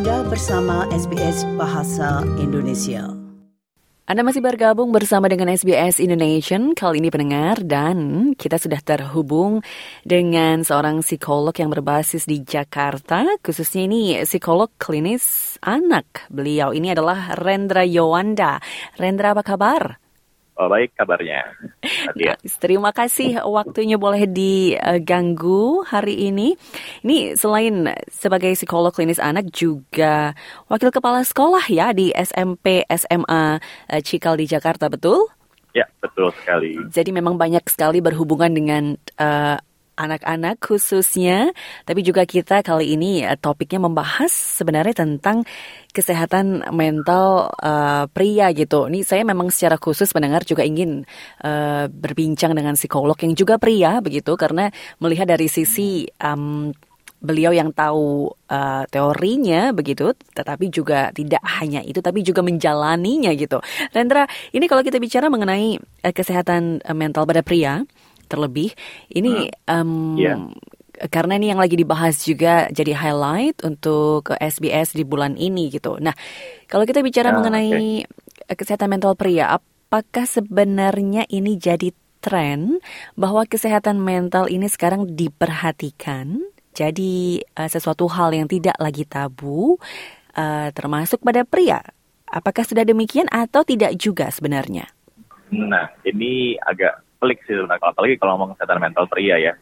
Anda bersama SBS Bahasa Indonesia. Anda masih bergabung bersama dengan SBS Indonesia kali ini pendengar dan kita sudah terhubung dengan seorang psikolog yang berbasis di Jakarta khususnya ini psikolog klinis anak. Beliau ini adalah Rendra Yowanda. Rendra apa kabar? Oh, baik kabarnya. Nah, terima kasih waktunya boleh diganggu hari ini. Ini selain sebagai psikolog klinis anak juga wakil kepala sekolah ya di SMP SMA eh, Cikal di Jakarta, betul? Ya, betul sekali. Jadi memang banyak sekali berhubungan dengan uh, anak-anak khususnya, tapi juga kita kali ini uh, topiknya membahas sebenarnya tentang kesehatan mental uh, pria gitu. Ini saya memang secara khusus pendengar juga ingin uh, berbincang dengan psikolog yang juga pria begitu karena melihat dari sisi um, beliau yang tahu uh, teorinya begitu, tetapi juga tidak hanya itu, tapi juga menjalaninya gitu. Rendra, ini kalau kita bicara mengenai uh, kesehatan uh, mental pada pria, terlebih. Ini um, yeah. karena ini yang lagi dibahas juga jadi highlight untuk SBS di bulan ini gitu. Nah, kalau kita bicara uh, mengenai okay. kesehatan mental pria, apakah sebenarnya ini jadi tren bahwa kesehatan mental ini sekarang diperhatikan? Jadi uh, sesuatu hal yang tidak lagi tabu, uh, termasuk pada pria. Apakah sudah demikian atau tidak juga sebenarnya? Nah, ini agak pelik sih sebenarnya. Apalagi kalau ngomong kesehatan mental pria ya.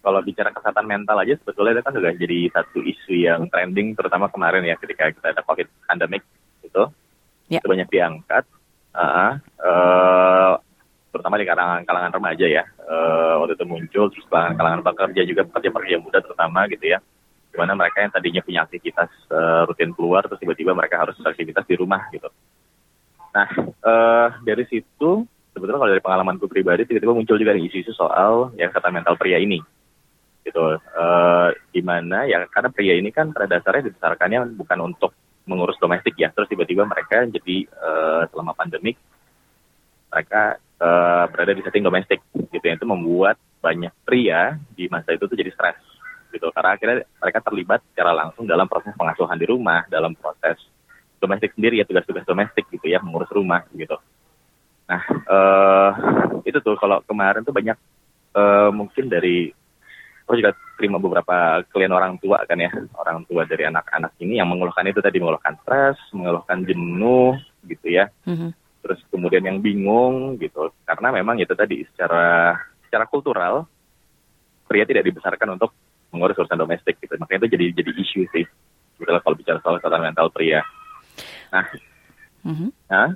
Kalau bicara kesehatan mental aja sebetulnya itu kan sudah jadi satu isu yang trending terutama kemarin ya ketika kita ada COVID pandemic itu. Ya. Itu banyak diangkat. Uh, uh, terutama di kalangan kalangan remaja ya. Uh, waktu itu muncul terus kalangan kalangan pekerja juga pekerja-pekerja muda terutama gitu ya. Di mana mereka yang tadinya punya aktivitas uh, rutin keluar terus tiba-tiba mereka harus aktivitas di rumah gitu. Nah, uh, dari situ sebetulnya kalau dari pengalamanku pribadi tiba-tiba muncul juga nih isu-isu soal yang kata mental pria ini. Gitu. Uh, di mana ya karena pria ini kan pada dasarnya dibesarkannya bukan untuk mengurus domestik ya. Terus tiba-tiba mereka jadi uh, selama pandemik mereka uh, berada di setting domestik. Gitu. Yang itu membuat banyak pria di masa itu tuh jadi stres. Gitu. Karena akhirnya mereka terlibat secara langsung dalam proses pengasuhan di rumah dalam proses domestik sendiri ya tugas-tugas domestik gitu ya mengurus rumah gitu Nah, uh, itu tuh kalau kemarin tuh banyak uh, mungkin dari aku juga terima beberapa klien orang tua kan ya, orang tua dari anak-anak ini yang mengeluhkan itu tadi mengeluhkan stres, mengeluhkan jenuh gitu ya. Mm-hmm. Terus kemudian yang bingung gitu, karena memang itu tadi secara secara kultural pria tidak dibesarkan untuk mengurus urusan domestik gitu. Makanya itu jadi jadi isu sih. Sebetulnya kalau bicara soal kesehatan mental pria. Nah, mm-hmm. nah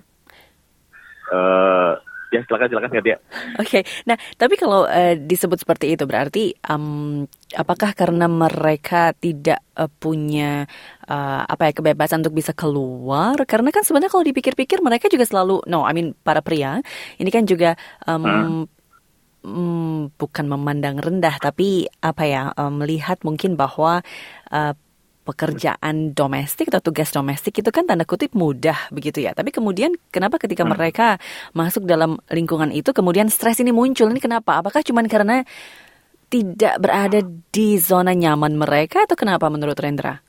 uh, ya silakan silakan nggak dia. Oke, okay. nah tapi kalau uh, disebut seperti itu berarti um, apakah karena mereka tidak uh, punya uh, apa ya kebebasan untuk bisa keluar? Karena kan sebenarnya kalau dipikir-pikir mereka juga selalu no, I mean para pria ini kan juga um, hmm. Mm, bukan memandang rendah tapi apa ya melihat mungkin bahwa uh, pekerjaan domestik atau tugas domestik itu kan tanda kutip mudah begitu ya. Tapi kemudian kenapa ketika hmm. mereka masuk dalam lingkungan itu kemudian stres ini muncul? Ini kenapa? Apakah cuma karena tidak berada di zona nyaman mereka atau kenapa menurut Rendra?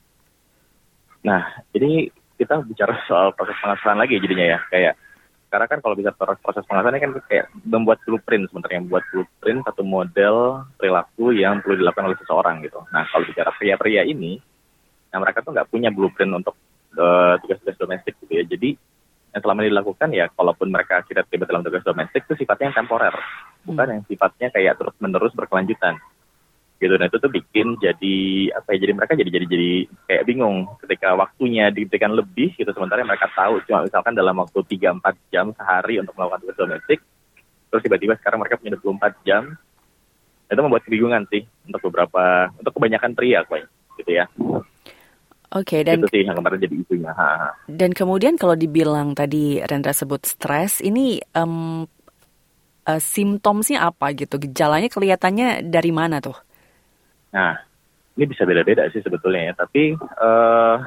Nah, ini kita bicara soal proses pengasuhan lagi jadinya ya. Kayak karena kan kalau bisa proses pengasuhan ini kan kayak membuat blueprint sebenarnya membuat blueprint satu model perilaku yang perlu dilakukan oleh seseorang gitu. Nah, kalau bicara pria-pria ini Nah mereka tuh nggak punya blueprint untuk uh, tugas-tugas domestik gitu ya. Jadi yang selama ini dilakukan ya, kalaupun mereka kita terlibat dalam tugas domestik itu sifatnya yang temporer, bukan yang sifatnya kayak terus menerus berkelanjutan. Gitu, nah itu tuh bikin jadi apa ya? Jadi mereka jadi jadi jadi kayak bingung ketika waktunya diberikan lebih gitu, sementara mereka tahu cuma misalkan dalam waktu 3-4 jam sehari untuk melakukan tugas domestik, terus tiba-tiba sekarang mereka punya 24 jam, itu membuat kebingungan sih untuk beberapa untuk kebanyakan pria, kok gitu ya. Oke okay, dan itu sih yang kemarin jadi isunya. Ha. Dan kemudian kalau dibilang tadi Rendra sebut stres, ini um, uh, simptomnya apa gitu? Gejalanya kelihatannya dari mana tuh? Nah, ini bisa beda-beda sih sebetulnya ya. Tapi uh,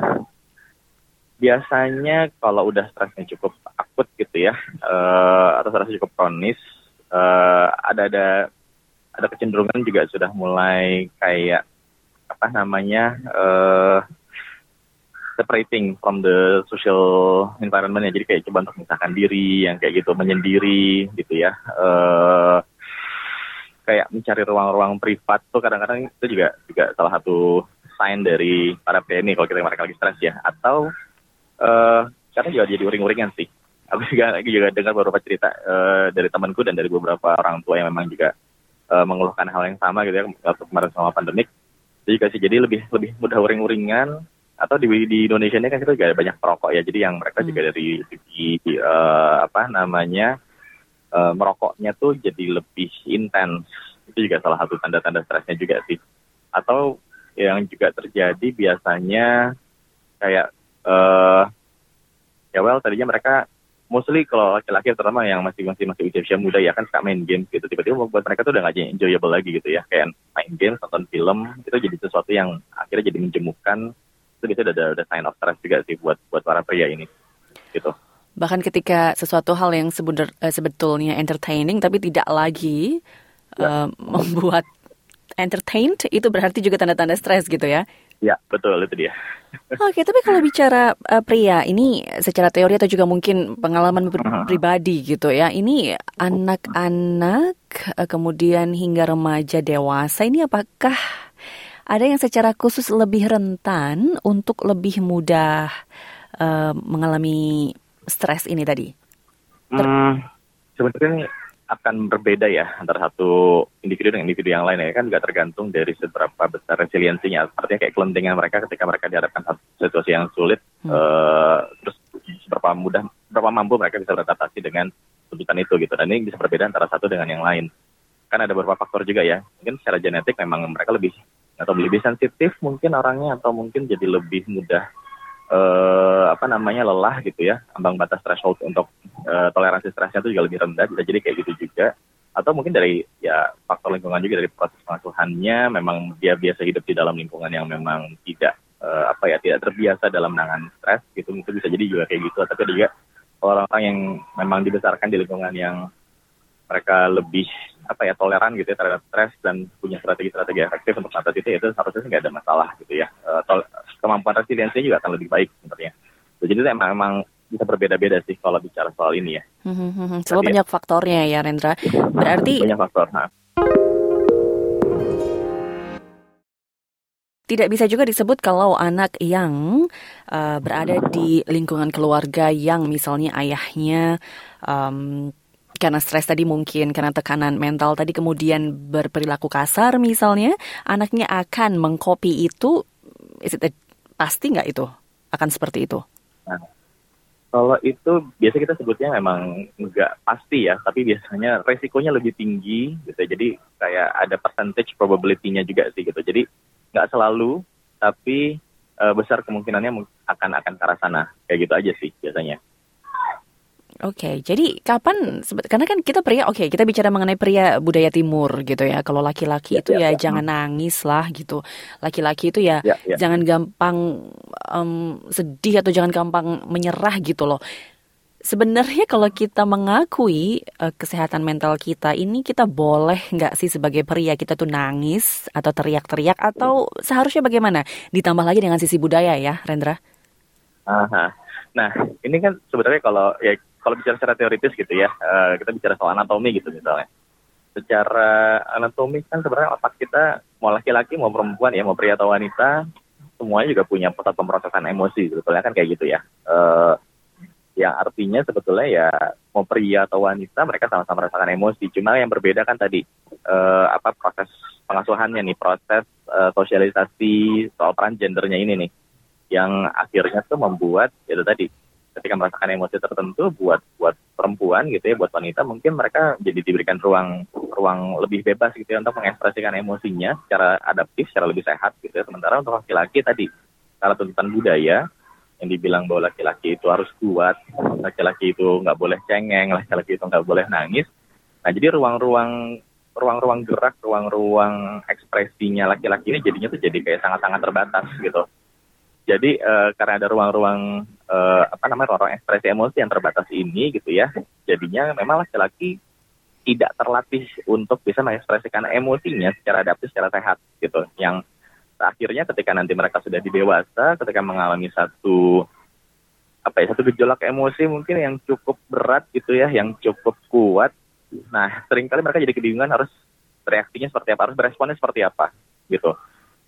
biasanya kalau udah stresnya cukup akut gitu ya, uh, atau stresnya cukup kronis, uh, ada ada ada kecenderungan juga sudah mulai kayak apa namanya uh, separating from the social environment ya. Jadi kayak coba untuk memisahkan diri, yang kayak gitu, menyendiri gitu ya. Uh, kayak mencari ruang-ruang privat tuh kadang-kadang itu juga juga salah satu sign dari para PNI kalau kita mereka lagi stres ya. Atau uh, karena juga jadi uring-uringan sih. Aku juga juga dengar beberapa cerita uh, dari temanku dan dari beberapa orang tua yang memang juga uh, mengeluhkan hal yang sama gitu ya waktu kemarin sama pandemik. Itu juga sih jadi lebih lebih mudah uring-uringan atau di di Indonesia ini kan kita juga ada banyak perokok ya. Jadi yang mereka hmm. juga dari segi uh, apa namanya uh, merokoknya tuh jadi lebih intens. Itu juga salah satu tanda-tanda stresnya juga sih. Atau yang juga terjadi biasanya kayak uh, ya well tadinya mereka mostly kalau laki-laki terutama yang masih masih masih usia usia muda ya kan suka main game gitu tiba-tiba buat mereka tuh udah gak enjoyable lagi gitu ya kayak main game nonton film itu jadi sesuatu yang akhirnya jadi menjemukan itu bisa ada ada sign of stress juga sih buat buat para pria ini gitu bahkan ketika sesuatu hal yang sebenar, uh, sebetulnya entertaining tapi tidak lagi ya. uh, membuat entertained itu berarti juga tanda-tanda stres gitu ya Ya, betul itu dia. Oke, tapi kalau bicara uh, pria ini secara teori atau juga mungkin pengalaman pribadi gitu ya. Ini anak-anak uh, kemudian hingga remaja dewasa ini apakah ada yang secara khusus lebih rentan untuk lebih mudah uh, mengalami stres ini tadi? Ter- hmm, sebenarnya akan berbeda ya antara satu individu dengan individu yang lain ya. Kan juga tergantung dari seberapa besar resiliensinya. Artinya kayak kelentingan mereka ketika mereka dihadapkan satu situasi yang sulit hmm. uh, terus seberapa mudah berapa mampu mereka bisa beradaptasi dengan tuntutan itu gitu. Dan ini bisa berbeda antara satu dengan yang lain. Kan ada beberapa faktor juga ya. Mungkin secara genetik memang mereka lebih atau lebih sensitif mungkin orangnya atau mungkin jadi lebih mudah uh, apa namanya lelah gitu ya. Ambang batas threshold untuk uh, toleransi stresnya itu juga lebih rendah bisa jadi kayak gitu juga. Atau mungkin dari ya faktor lingkungan juga dari proses pengasuhannya memang dia biasa hidup di dalam lingkungan yang memang tidak uh, apa ya tidak terbiasa dalam menangani stres gitu. Itu bisa jadi juga kayak gitu. Tapi juga orang-orang yang memang dibesarkan di lingkungan yang mereka lebih apa ya toleran gitu ya terhadap stres dan punya strategi-strategi efektif untuk mengatasi itu itu seharusnya nggak ada masalah gitu ya uh, kemampuan resiliensinya juga akan lebih baik sebenarnya jadi itu emang, emang bisa berbeda-beda sih kalau bicara soal ini ya. Hmm, hmm, hmm. Banyak ya. faktornya ya Rendra. Berarti banyak faktor. Nah. Tidak bisa juga disebut kalau anak yang uh, berada di lingkungan keluarga yang misalnya ayahnya um, karena stres tadi mungkin karena tekanan mental tadi kemudian berperilaku kasar misalnya anaknya akan mengcopy itu is it a, pasti nggak itu? Akan seperti itu? Nah, kalau itu biasa kita sebutnya memang nggak pasti ya tapi biasanya resikonya lebih tinggi gitu. Jadi kayak ada percentage probability-nya juga sih gitu. Jadi nggak selalu tapi uh, besar kemungkinannya akan akan ke arah sana. Kayak gitu aja sih biasanya Oke, okay, jadi kapan? Karena kan kita pria, oke, okay, kita bicara mengenai pria budaya timur gitu ya. Kalau laki-laki ya, itu ya, ya, ya jangan nangis lah gitu. Laki-laki itu ya, ya, ya jangan gampang um, sedih atau jangan gampang menyerah gitu loh. Sebenarnya kalau kita mengakui uh, kesehatan mental kita ini, kita boleh nggak sih sebagai pria kita tuh nangis atau teriak-teriak atau seharusnya bagaimana? Ditambah lagi dengan sisi budaya ya, Rendra. Aha. Nah, ini kan sebenarnya kalau ya kalau bicara secara teoritis gitu ya, uh, kita bicara soal anatomi gitu misalnya. Secara anatomi kan sebenarnya otak kita mau laki-laki mau perempuan ya mau pria atau wanita semuanya juga punya pusat pemrosesan emosi sebetulnya kan kayak gitu ya. Uh, yang artinya sebetulnya ya mau pria atau wanita mereka sama-sama merasakan emosi. Cuma yang berbeda kan tadi uh, apa proses pengasuhannya nih, proses uh, sosialisasi soal peran gendernya ini nih, yang akhirnya tuh membuat itu tadi ketika merasakan emosi tertentu buat buat perempuan gitu ya buat wanita mungkin mereka jadi diberikan ruang ruang lebih bebas gitu ya untuk mengekspresikan emosinya secara adaptif secara lebih sehat gitu ya sementara untuk laki-laki tadi kalau tuntutan budaya yang dibilang bahwa laki-laki itu harus kuat laki-laki itu nggak boleh cengeng laki-laki itu nggak boleh nangis nah jadi ruang-ruang ruang-ruang gerak, ruang-ruang ekspresinya laki-laki ini jadinya tuh jadi kayak sangat-sangat terbatas gitu. Jadi uh, karena ada ruang-ruang uh, apa namanya ruang ekspresi emosi yang terbatas ini gitu ya, jadinya memang laki-laki tidak terlatih untuk bisa mengekspresikan emosinya secara adaptif, secara sehat gitu. Yang akhirnya ketika nanti mereka sudah di dewasa, ketika mengalami satu apa ya satu gejolak emosi mungkin yang cukup berat gitu ya, yang cukup kuat. Nah, sering kali mereka jadi kebingungan harus reaksinya seperti apa, harus beresponnya seperti apa gitu.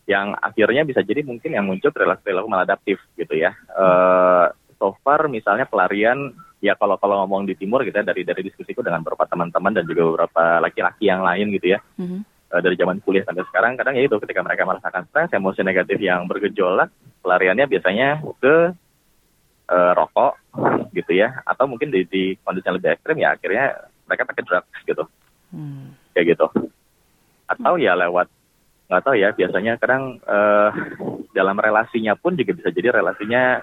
Yang akhirnya bisa jadi mungkin yang muncul perilaku-perilaku maladaptif gitu ya. Uh, so far misalnya pelarian ya kalau kalau ngomong di timur gitu ya dari dari diskusiku dengan beberapa teman-teman dan juga beberapa laki-laki yang lain gitu ya. Mm-hmm. Uh, dari zaman kuliah sampai sekarang kadang ya itu ketika mereka merasakan stres, emosi negatif yang bergejolak, pelariannya biasanya ke uh, rokok gitu ya atau mungkin di, di kondisi yang lebih ekstrim ya akhirnya mereka pakai drugs gitu. Hmm. Kayak gitu. Atau ya lewat nggak tahu ya biasanya kadang uh, dalam relasinya pun juga bisa jadi relasinya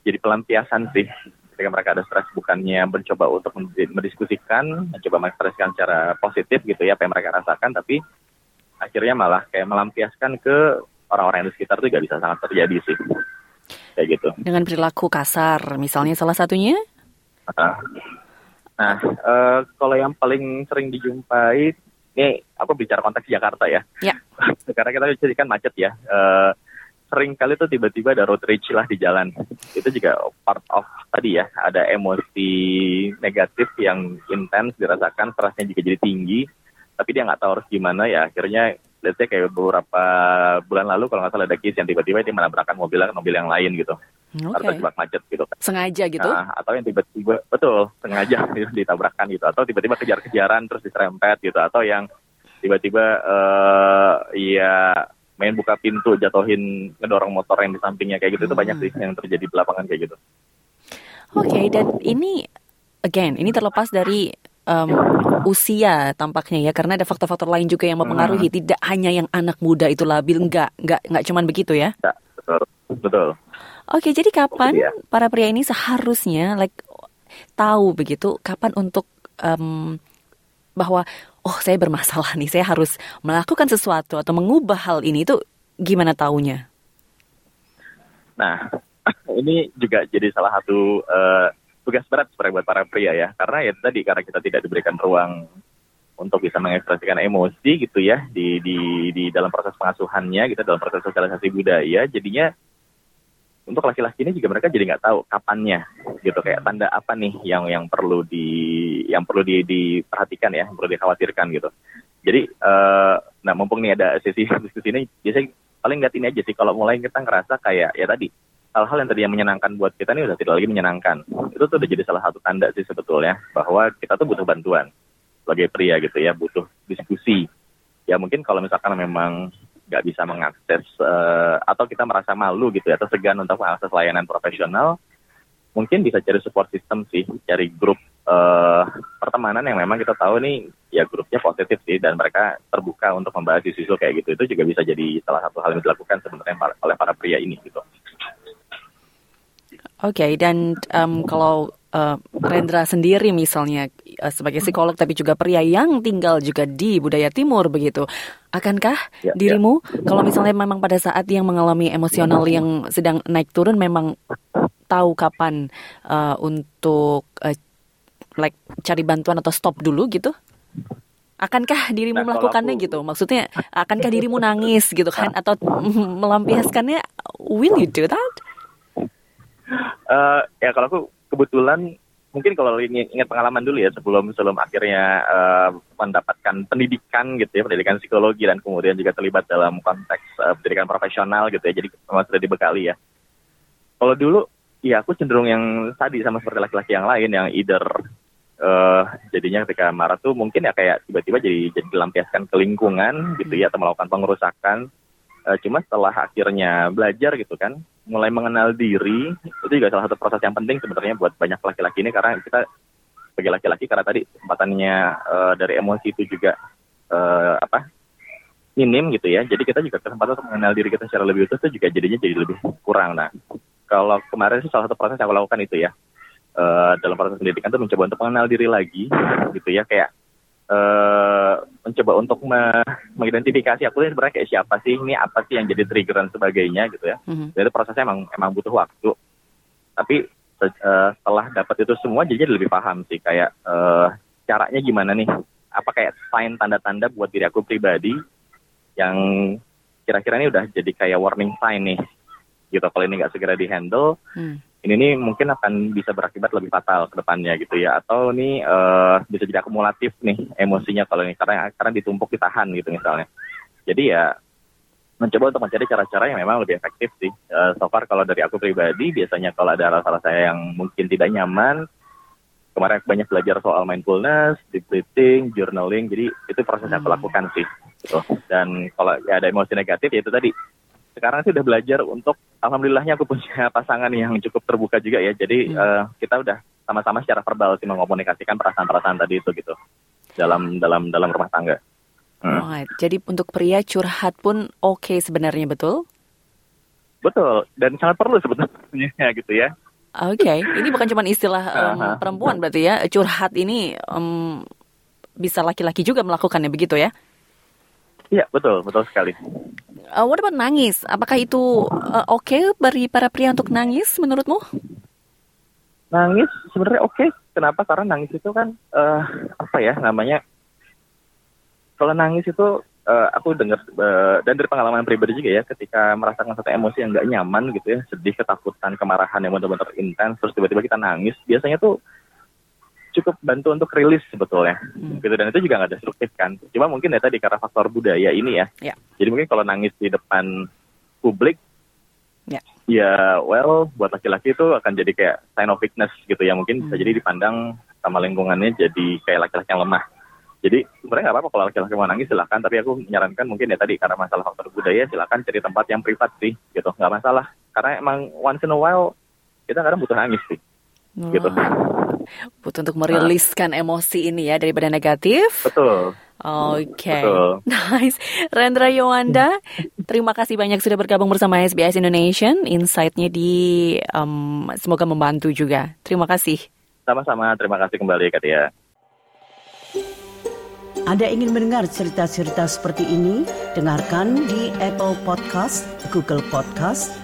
jadi pelampiasan sih. Ketika mereka ada stres bukannya mencoba untuk mendiskusikan mencoba mengekspresikan secara positif gitu ya apa yang mereka rasakan tapi akhirnya malah kayak melampiaskan ke orang-orang di sekitar itu juga bisa sangat terjadi sih. Kayak gitu. Dengan perilaku kasar misalnya salah satunya? Nah, nah uh, kalau yang paling sering dijumpai ini aku bicara konteks Jakarta ya. Ya. Karena kita jadi kan macet ya. Uh, sering kali tuh tiba-tiba ada road rage lah di jalan. Itu juga part of tadi ya, ada emosi negatif yang intens dirasakan, stresnya juga jadi tinggi, tapi dia nggak tahu harus gimana ya. Akhirnya, let's say kayak beberapa bulan lalu kalau nggak salah ada case yang tiba-tiba dia menabrakkan mobil mobil yang lain gitu. Okay. Atau terjebak macet gitu. Sengaja gitu? Nah, atau yang tiba-tiba, betul, sengaja ditabrakkan gitu. Atau tiba-tiba kejar-kejaran terus diserempet gitu. Atau yang tiba-tiba uh, ya main buka pintu jatuhin ngedorong motor yang di sampingnya kayak gitu hmm. itu banyak sih yang terjadi di lapangan kayak gitu. Oke okay, dan ini again ini terlepas dari um, usia tampaknya ya karena ada faktor-faktor lain juga yang mempengaruhi hmm. tidak hanya yang anak muda itu labil nggak nggak nggak cuman begitu ya. ya betul betul. Oke, jadi kapan ya. para pria ini seharusnya like tahu begitu kapan untuk um, bahwa oh saya bermasalah nih, saya harus melakukan sesuatu atau mengubah hal ini itu gimana taunya? Nah, ini juga jadi salah satu uh, tugas berat sebenarnya buat para pria ya, karena ya tadi karena kita tidak diberikan ruang untuk bisa mengekspresikan emosi gitu ya di di di dalam proses pengasuhannya gitu dalam proses sosialisasi budaya, jadinya untuk laki-laki ini juga mereka jadi nggak tahu kapannya gitu kayak tanda apa nih yang yang perlu di yang perlu di, diperhatikan ya yang perlu dikhawatirkan gitu. Jadi uh, nah mumpung nih ada sesi diskusi ini biasanya paling lihat ini aja sih kalau mulai kita ngerasa kayak ya tadi hal-hal yang tadi yang menyenangkan buat kita ini udah tidak lagi menyenangkan. Itu tuh udah jadi salah satu tanda sih sebetulnya bahwa kita tuh butuh bantuan. Sebagai pria gitu ya butuh diskusi. Ya mungkin kalau misalkan memang nggak bisa mengakses uh, atau kita merasa malu gitu ya, atau segan untuk mengakses layanan profesional, mungkin bisa cari support system sih, cari grup uh, pertemanan yang memang kita tahu nih ya grupnya positif sih dan mereka terbuka untuk membahas isu-isu kayak gitu. Itu juga bisa jadi salah satu hal yang dilakukan sebenarnya oleh para pria ini gitu. Oke okay, dan um, kalau uh, Rendra sendiri misalnya uh, sebagai psikolog tapi juga pria yang tinggal juga di budaya timur begitu. Akankah ya, ya. dirimu ya. kalau misalnya memang pada saat yang mengalami emosional yang sedang naik turun memang tahu kapan uh, untuk uh, like cari bantuan atau stop dulu gitu? Akankah dirimu nah, melakukannya aku... gitu? Maksudnya akankah dirimu nangis gitu kan atau melampiaskannya? Will you do that? Uh, ya kalau aku kebetulan mungkin kalau ingat pengalaman dulu ya sebelum sebelum akhirnya uh, mendapatkan pendidikan gitu ya pendidikan psikologi dan kemudian juga terlibat dalam konteks uh, pendidikan profesional gitu ya jadi memang sudah dibekali ya. Kalau dulu ya aku cenderung yang tadi sama seperti laki-laki yang lain yang either uh, jadinya ketika marah tuh mungkin ya kayak tiba-tiba jadi jadi dilampiaskan ke lingkungan gitu ya atau melakukan pengerusakan. Uh, cuma setelah akhirnya belajar gitu kan mulai mengenal diri itu juga salah satu proses yang penting sebenarnya buat banyak laki-laki ini karena kita sebagai laki-laki karena tadi kesempatannya uh, dari emosi itu juga uh, apa minim gitu ya. Jadi kita juga kesempatan untuk mengenal diri kita secara lebih utuh itu juga jadinya jadi lebih kurang. Nah kalau kemarin sih salah satu proses yang aku lakukan itu ya uh, dalam proses pendidikan itu mencoba untuk mengenal diri lagi gitu ya. Kayak uh, mencoba untuk me mengidentifikasi aku ini sebenarnya kayak siapa sih ini apa sih yang jadi trigger dan sebagainya gitu ya mm-hmm. jadi prosesnya emang emang butuh waktu tapi uh, setelah dapat itu semua jadi lebih paham sih kayak uh, caranya gimana nih apa kayak sign tanda-tanda buat diri aku pribadi yang kira-kira ini udah jadi kayak warning sign nih gitu kalau ini nggak segera dihandle hmm. Ini nih mungkin akan bisa berakibat lebih fatal ke depannya gitu ya atau nih uh, bisa jadi akumulatif nih emosinya kalau ini karena karena ditumpuk ditahan gitu misalnya jadi ya mencoba untuk mencari cara-cara yang memang lebih efektif sih. Uh, so far kalau dari aku pribadi biasanya kalau ada rasa saya yang mungkin tidak nyaman, kemarin aku banyak belajar soal mindfulness, deep breathing, journaling, jadi itu proses yang aku hmm. lakukan sih. Gitu. Dan kalau ya ada emosi negatif ya itu tadi. Sekarang sih udah belajar untuk, alhamdulillahnya aku punya pasangan yang cukup terbuka juga ya. Jadi hmm. uh, kita udah sama-sama secara verbal sih mengkomunikasikan perasaan-perasaan tadi itu gitu dalam dalam dalam rumah tangga. Hmm. Right. Jadi untuk pria curhat pun oke okay sebenarnya betul? Betul dan sangat perlu sebetulnya gitu ya. Oke, okay. ini bukan cuma istilah um, perempuan berarti ya curhat ini um, bisa laki-laki juga melakukannya begitu ya? Iya betul betul sekali. Uh, what about nangis? Apakah itu uh, oke okay bagi para pria untuk nangis menurutmu? Nangis sebenarnya oke. Okay. Kenapa? Karena nangis itu kan uh, apa ya namanya kalau nangis itu uh, aku dengar uh, dan dari pengalaman pribadi juga ya ketika merasakan satu emosi yang nggak nyaman gitu ya sedih ketakutan kemarahan yang benar-benar intens terus tiba-tiba kita nangis biasanya tuh cukup bantu untuk rilis sebetulnya hmm. gitu dan itu juga nggak destruktif kan cuma mungkin ya tadi karena faktor budaya ini ya yeah. jadi mungkin kalau nangis di depan publik yeah. ya well buat laki-laki itu akan jadi kayak sign of weakness gitu ya mungkin hmm. bisa jadi dipandang sama lingkungannya jadi kayak laki-laki yang lemah jadi sebenarnya nggak apa-apa kalau laki-laki mau nangis silahkan, tapi aku menyarankan mungkin ya tadi karena masalah faktor budaya silahkan cari tempat yang privat sih, gitu nggak masalah. Karena emang once in a while kita kadang butuh nangis sih, wow. gitu. Butuh untuk meriliskan nah. emosi ini ya daripada negatif. Betul. Oke, okay. nice. Rendra Yowanda, terima kasih banyak sudah bergabung bersama SBS Indonesia. Insight-nya di um, semoga membantu juga. Terima kasih. Sama-sama, terima kasih kembali Katia. Anda ingin mendengar cerita-cerita seperti ini? Dengarkan di Apple Podcast, Google Podcast,